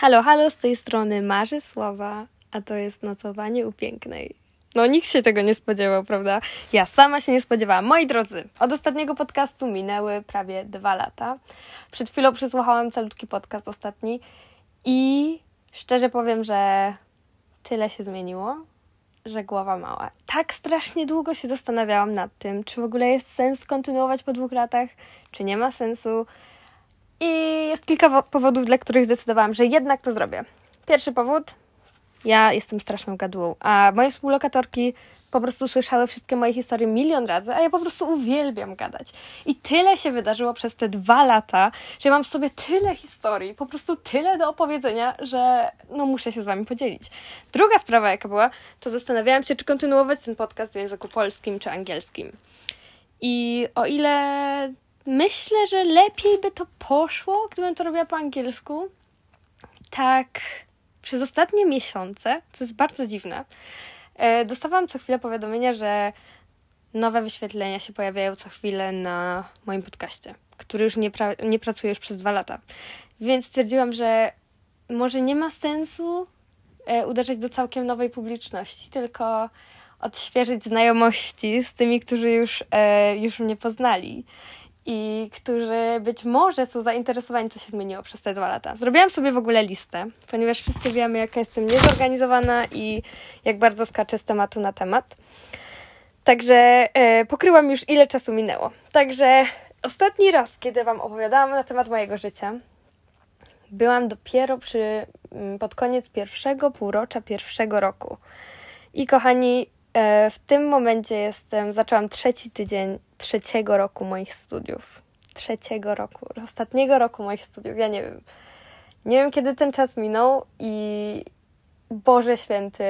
Halo, halo, z tej strony Marzy Słowa, a to jest nocowanie u pięknej. No nikt się tego nie spodziewał, prawda? Ja sama się nie spodziewałam. Moi drodzy, od ostatniego podcastu minęły prawie dwa lata. Przed chwilą przesłuchałam calutki podcast ostatni i szczerze powiem, że tyle się zmieniło, że głowa mała. Tak strasznie długo się zastanawiałam nad tym, czy w ogóle jest sens kontynuować po dwóch latach, czy nie ma sensu. I jest kilka powodów, dla których zdecydowałam, że jednak to zrobię. Pierwszy powód, ja jestem straszną gadułą, a moje współlokatorki po prostu słyszały wszystkie moje historie milion razy, a ja po prostu uwielbiam gadać. I tyle się wydarzyło przez te dwa lata, że mam w sobie tyle historii, po prostu tyle do opowiedzenia, że no muszę się z wami podzielić. Druga sprawa, jaka była, to zastanawiałam się, czy kontynuować ten podcast w języku polskim czy angielskim. I o ile myślę, że lepiej by to poszło, gdybym to robiła po angielsku, tak przez ostatnie miesiące, co jest bardzo dziwne, e, dostawałam co chwilę powiadomienia, że nowe wyświetlenia się pojawiają co chwilę na moim podcaście, który już nie, pra nie pracuje już przez dwa lata. Więc stwierdziłam, że może nie ma sensu e, uderzać do całkiem nowej publiczności, tylko odświeżyć znajomości z tymi, którzy już, e, już mnie poznali i którzy być może są zainteresowani, co się zmieniło przez te dwa lata. Zrobiłam sobie w ogóle listę, ponieważ wszyscy wiemy, jaka jestem niezorganizowana i jak bardzo skaczę z tematu na temat. Także e, pokryłam już, ile czasu minęło. Także ostatni raz, kiedy Wam opowiadałam na temat mojego życia, byłam dopiero przy, mm, pod koniec pierwszego półrocza pierwszego roku. I kochani, e, w tym momencie jestem, zaczęłam trzeci tydzień trzeciego roku moich studiów. Trzeciego roku, ostatniego roku moich studiów. Ja nie wiem. Nie wiem, kiedy ten czas minął i Boże Święty,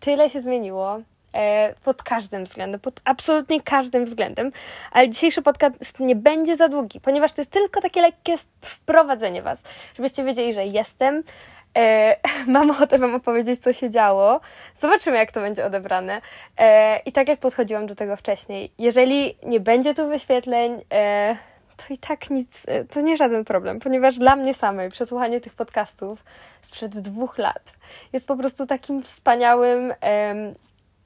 tyle się zmieniło e, pod każdym względem, pod absolutnie każdym względem, ale dzisiejszy podcast nie będzie za długi, ponieważ to jest tylko takie lekkie wprowadzenie Was, żebyście wiedzieli, że jestem, E, mam ochotę Wam opowiedzieć, co się działo. Zobaczymy, jak to będzie odebrane. E, I tak jak podchodziłam do tego wcześniej, jeżeli nie będzie tu wyświetleń, e, to i tak nic, e, to nie żaden problem, ponieważ dla mnie samej przesłuchanie tych podcastów sprzed dwóch lat jest po prostu takim wspaniałym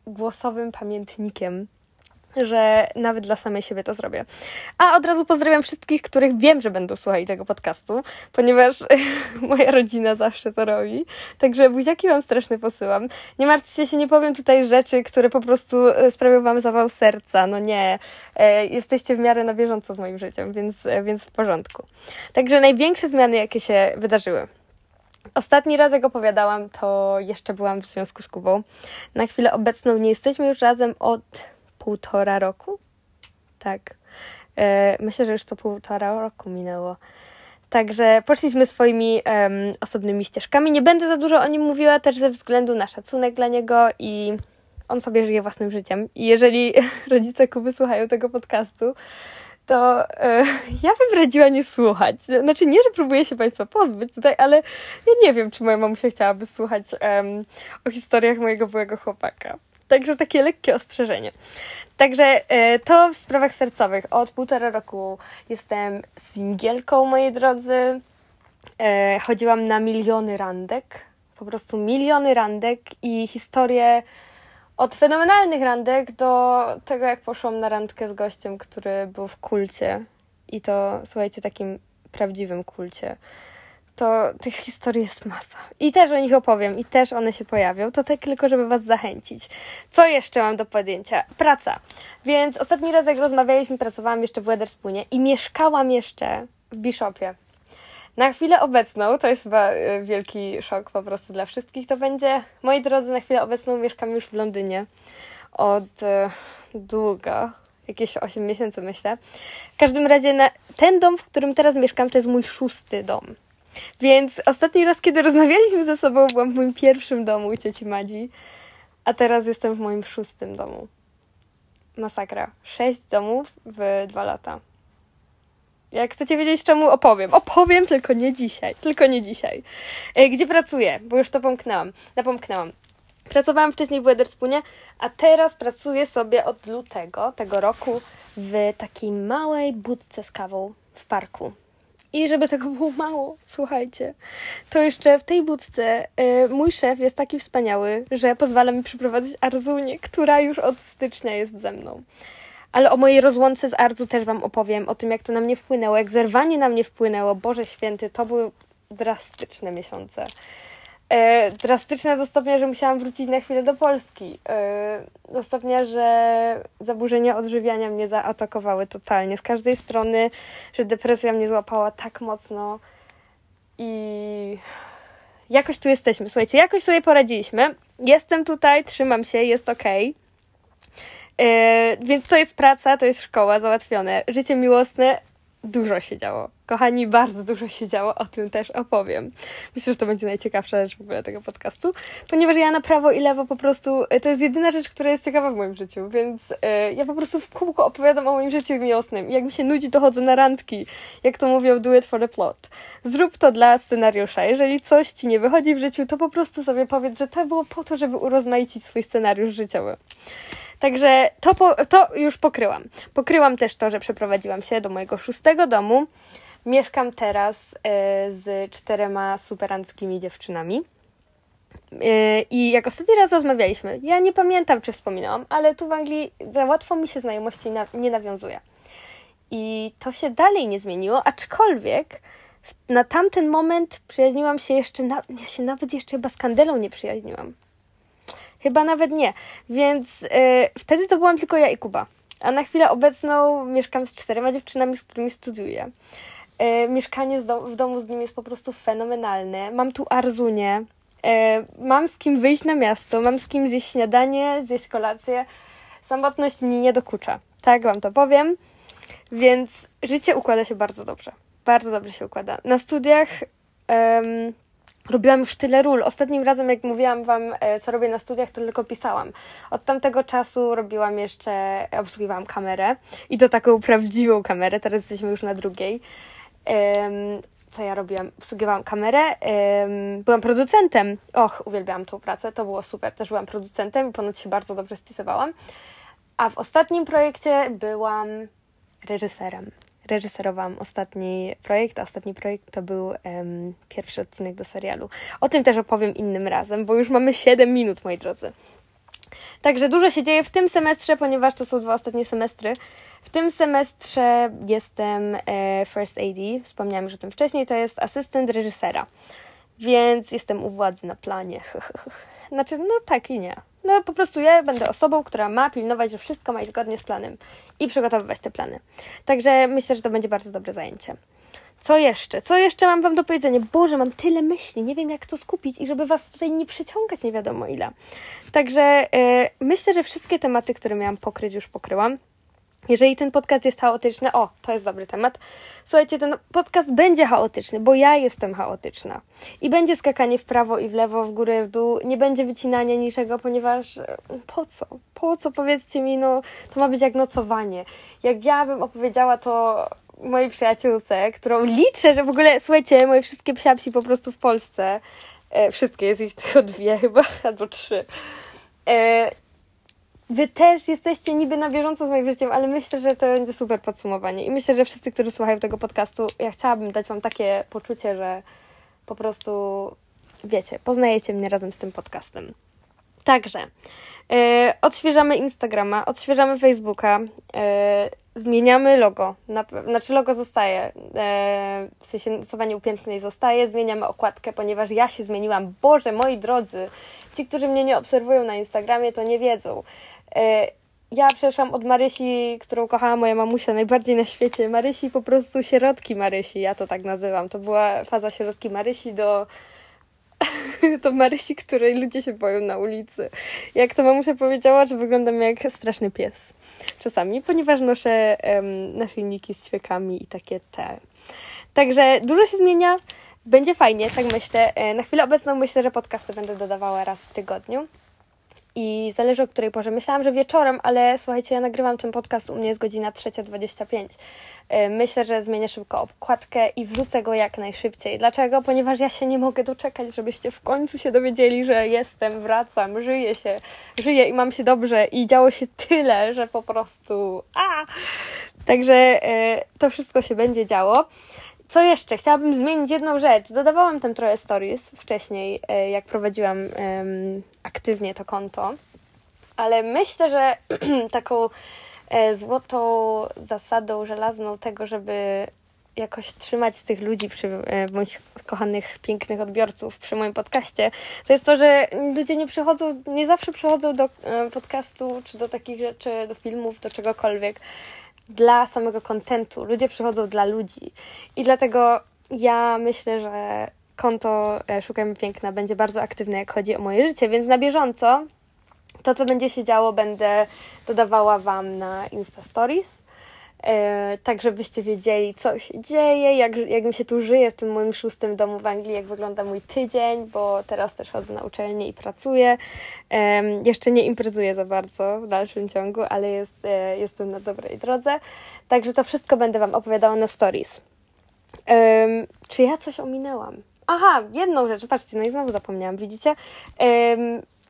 głosowym pamiętnikiem że nawet dla samej siebie to zrobię. A od razu pozdrawiam wszystkich, których wiem, że będą słuchali tego podcastu, ponieważ moja rodzina zawsze to robi. Także buziaki Wam strasznie posyłam. Nie martwcie się, nie powiem tutaj rzeczy, które po prostu e, sprawią Wam zawał serca. No nie. E, jesteście w miarę na bieżąco z moim życiem, więc, e, więc w porządku. Także największe zmiany, jakie się wydarzyły. Ostatni raz, jak opowiadałam, to jeszcze byłam w związku z Kubą. Na chwilę obecną nie jesteśmy już razem od półtora roku. Tak. E, myślę, że już to półtora roku minęło. Także poszliśmy swoimi um, osobnymi ścieżkami. Nie będę za dużo o nim mówiła, też ze względu na szacunek dla niego i on sobie żyje własnym życiem. I jeżeli rodzice Kuby słuchają tego podcastu, to e, ja bym radziła nie słuchać. Znaczy nie, że próbuję się Państwa pozbyć tutaj, ale ja nie wiem, czy moja mamusia chciałaby słuchać um, o historiach mojego byłego chłopaka. Także takie lekkie ostrzeżenie. Także e, to w sprawach sercowych. Od półtora roku jestem singielką, moi drodzy. E, chodziłam na miliony randek. Po prostu miliony randek i historie od fenomenalnych randek do tego, jak poszłam na randkę z gościem, który był w kulcie. I to, słuchajcie, takim prawdziwym kulcie to tych historii jest masa. I też o nich opowiem, i też one się pojawią. To tak tylko, żeby Was zachęcić. Co jeszcze mam do podjęcia? Praca. Więc ostatni raz, jak rozmawialiśmy, pracowałam jeszcze w Weatherspunie i mieszkałam jeszcze w Bishopie. Na chwilę obecną, to jest chyba y, wielki szok po prostu dla wszystkich, to będzie, moi drodzy, na chwilę obecną mieszkam już w Londynie od e, długo, jakieś 8 miesięcy myślę. W każdym razie na, ten dom, w którym teraz mieszkam, to jest mój szósty dom. Więc ostatni raz, kiedy rozmawialiśmy ze sobą, byłam w moim pierwszym domu u cioci Madzi, a teraz jestem w moim szóstym domu. Masakra. Sześć domów w dwa lata. Jak chcecie wiedzieć, czemu opowiem. Opowiem, tylko nie dzisiaj. Tylko nie dzisiaj. E, gdzie pracuję? Bo już to pomknęłam. Napomknęłam. Pracowałam wcześniej w Weatherspunie, a teraz pracuję sobie od lutego tego roku w takiej małej budce z kawą w parku I żeby tego było mało, słuchajcie, to jeszcze w tej budce y, mój szef jest taki wspaniały, że pozwala mi przyprowadzić Arzunię, która już od stycznia jest ze mną. Ale o mojej rozłące z Arzu też Wam opowiem, o tym jak to na mnie wpłynęło, jak zerwanie na mnie wpłynęło. Boże święty, to były drastyczne miesiące. E, drastyczne do stopnia, że musiałam wrócić na chwilę do Polski. E, do stopnia, że zaburzenia odżywiania mnie zaatakowały totalnie z każdej strony, że depresja mnie złapała tak mocno i jakoś tu jesteśmy. Słuchajcie, jakoś sobie poradziliśmy. Jestem tutaj, trzymam się, jest ok. E, więc to jest praca, to jest szkoła, załatwione. Życie miłosne, dużo się działo. Kochani, bardzo dużo się działo, o tym też opowiem. Myślę, że to będzie najciekawsza rzecz w ogóle tego podcastu, ponieważ ja na prawo i lewo po prostu, to jest jedyna rzecz, która jest ciekawa w moim życiu, więc yy, ja po prostu w kółko opowiadam o moim życiu miłosnym. Jak mi się nudzi, to chodzę na randki. Jak to mówią, do it for the plot. Zrób to dla scenariusza. Jeżeli coś ci nie wychodzi w życiu, to po prostu sobie powiedz, że to było po to, żeby urozmaicić swój scenariusz życiowy. Także to, po, to już pokryłam. Pokryłam też to, że przeprowadziłam się do mojego szóstego domu. Mieszkam teraz y, z czterema superanckimi dziewczynami. Y, I jak ostatni raz rozmawialiśmy, ja nie pamiętam, czy wspominałam, ale tu w Anglii za łatwo mi się znajomości na, nie nawiązuje. I to się dalej nie zmieniło, aczkolwiek na tamten moment przyjaźniłam się jeszcze, na, ja się nawet jeszcze chyba z Kandelą nie przyjaźniłam. Chyba nawet nie. Więc yy, wtedy to byłam tylko ja i Kuba. A na chwilę obecną mieszkam z czterema dziewczynami, z którymi studiuję. Yy, mieszkanie w domu z nim jest po prostu fenomenalne. Mam tu Arzunię. Yy, mam z kim wyjść na miasto, mam z kim zjeść śniadanie, zjeść kolację. Samotność mi nie dokucza. Tak wam to powiem. Więc życie układa się bardzo dobrze. Bardzo dobrze się układa. Na studiach robiłam już tyle ról. Ostatnim razem, jak mówiłam Wam, e, co robię na studiach, to tylko pisałam. Od tamtego czasu robiłam jeszcze, obsługiwałam kamerę i to taką prawdziwą kamerę, teraz jesteśmy już na drugiej. co ja robiłam? Obsługiwałam kamerę, byłam producentem. Och, uwielbiałam tą pracę, to było super. Też byłam producentem i ponoć się bardzo dobrze spisywałam. A w ostatnim projekcie byłam reżyserem reżyserowałam ostatni projekt, a ostatni projekt to był um, pierwszy odcinek do serialu. O tym też opowiem innym razem, bo już mamy 7 minut, moi drodzy. Także dużo się dzieje w tym semestrze, ponieważ to są dwa ostatnie semestry. W tym semestrze jestem e, First AD, wspomniałam już o tym wcześniej, to jest asystent reżysera, więc jestem u władzy na planie. Znaczy, no tak i nie. No po prostu ja będę osobą, która ma pilnować, że wszystko ma iść zgodnie z planem i przygotowywać te plany. Także myślę, że to będzie bardzo dobre zajęcie. Co jeszcze? Co jeszcze mam Wam do powiedzenia? Boże, mam tyle myśli, nie wiem jak to skupić i żeby Was tutaj nie przyciągać nie wiadomo ile. Także yy, myślę, że wszystkie tematy, które miałam pokryć, już pokryłam. Jeżeli ten podcast jest chaotyczny, o, to jest dobry temat. Słuchajcie, ten podcast będzie chaotyczny, bo ja jestem chaotyczna. I będzie skakanie w prawo i w lewo, w górę, w dół. Nie będzie wycinania niczego, ponieważ e, po co? Po co? Powiedzcie mi, no, to ma być jak nocowanie. Jak ja bym opowiedziała to mojej przyjaciółce, którą liczę, że w ogóle, słuchajcie, moje wszystkie psiapsi po prostu w Polsce, e, wszystkie, jest ich tylko dwie chyba, albo trzy, e, Wy też jesteście niby na bieżąco z moim życiem, ale myślę, że to będzie super podsumowanie. I myślę, że wszyscy, którzy słuchają tego podcastu, ja chciałabym dać Wam takie poczucie, że po prostu wiecie, poznajecie mnie razem z tym podcastem. Także yy, odświeżamy Instagrama, odświeżamy Facebooka, yy, zmieniamy logo. Na, znaczy logo zostaje, yy, w sensie nocowanie upięknej zostaje, zmieniamy okładkę, ponieważ ja się zmieniłam. Boże, moi drodzy, ci, którzy mnie nie obserwują na Instagramie, to nie wiedzą. E, ja przeszłam od Marysi, którą kochała moja mamusia najbardziej na świecie. Marysi po prostu sierotki Marysi, ja to tak nazywam. To była faza sierotki Marysi do, do Marysi, której ludzie się boją na ulicy. Jak to mamusia powiedziała, że wyglądam jak straszny pies. Czasami, ponieważ noszę um, naszyjniki z ćwiekami i takie te. Także dużo się zmienia. Będzie fajnie, tak myślę. E, na chwilę obecną myślę, że podcasty będę dodawała raz w tygodniu i zależy o której porze. Myślałam, że wieczorem, ale słuchajcie, ja nagrywam ten podcast, u mnie jest godzina 3.25. E, myślę, że zmienię szybko okładkę i wrzucę go jak najszybciej. Dlaczego? Ponieważ ja się nie mogę doczekać, żebyście w końcu się dowiedzieli, że jestem, wracam, żyję się, żyję i mam się dobrze i działo się tyle, że po prostu a! Także e, to wszystko się będzie działo. Co jeszcze? Chciałabym zmienić jedną rzecz. Dodawałam tam trochę stories wcześniej, e, jak prowadziłam aktywnie to konto, ale myślę, że taką e, złotą zasadą żelazną tego, żeby jakoś trzymać tych ludzi przy e, moich kochanych, pięknych odbiorców przy moim podcaście, to jest to, że ludzie nie przychodzą, nie zawsze przychodzą do podcastu, czy do takich rzeczy, do filmów, do czegokolwiek dla samego kontentu. Ludzie przychodzą dla ludzi. I dlatego ja myślę, że konto e, Szukajmy Piękna będzie bardzo aktywne, jak chodzi o moje życie, więc na bieżąco to, co będzie się działo, będę dodawała Wam na Insta Stories tak żebyście wiedzieli, co się dzieje, jak, jak mi się tu żyje w tym moim szóstym domu w Anglii, jak wygląda mój tydzień, bo teraz też chodzę na uczelnię i pracuję. E, jeszcze nie imprezuję za bardzo w dalszym ciągu, ale jest, e, jestem na dobrej drodze. Także to wszystko będę Wam opowiadała na stories. E, czy ja coś ominęłam? Aha, jedną rzecz, patrzcie, no i znowu zapomniałam, widzicie?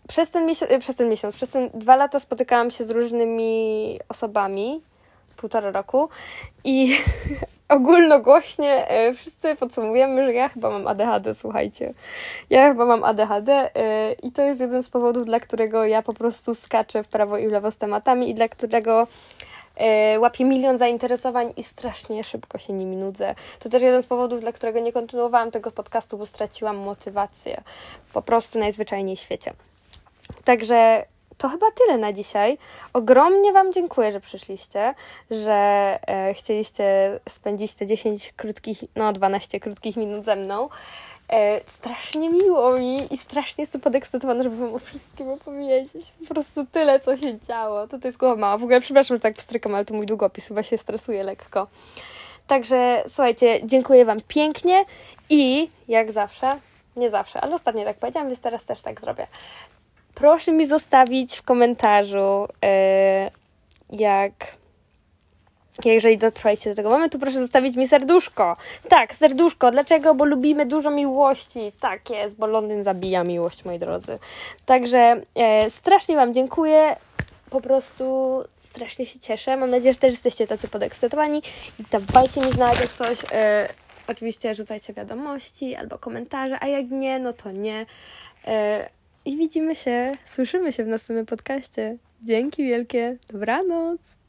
przez ten, miesiąc, przez ten miesiąc, przez ten dwa lata spotykałam się z różnymi osobami, półtora roku i ogólnogłośnie e, wszyscy podsumujemy, że ja chyba mam ADHD, słuchajcie. Ja chyba mam ADHD e, i to jest jeden z powodów, dla którego ja po prostu skaczę w prawo i w lewo z tematami i dla którego e, łapię milion zainteresowań i strasznie szybko się nimi nudzę. To też jeden z powodów, dla którego nie kontynuowałam tego podcastu, bo straciłam motywację. Po prostu najzwyczajniej w świecie. Także to chyba tyle na dzisiaj. Ogromnie Wam dziękuję, że przyszliście, że e, chcieliście spędzić te 10 krótkich, no 12 krótkich minut ze mną. E, strasznie miło mi i strasznie jestem podekscytowana, żeby Wam o wszystkim opowiedzieć. Po prostu tyle, co się działo. To to jest głowa mała. W ogóle przepraszam, że tak pstrykam, ale to mój długopis chyba się stresuje lekko. Także słuchajcie, dziękuję Wam pięknie i jak zawsze, nie zawsze, ale ostatnio tak powiedziałam, więc teraz też tak zrobię proszę mi zostawić w komentarzu, yy, jak jeżeli dotrwaliście do tego momentu, proszę zostawić mi serduszko. Tak, serduszko. Dlaczego? Bo lubimy dużo miłości. Tak jest, bo Londyn zabija miłość, moi drodzy. Także e, strasznie Wam dziękuję. Po prostu strasznie się cieszę. Mam nadzieję, że też jesteście tacy podekscytowani. I dawajcie mi znać, jak coś. E, oczywiście rzucajcie wiadomości albo komentarze, a jak nie, no to nie. E, i widzimy się, słyszymy się w następnym podcaście. Dzięki wielkie. Dobranoc.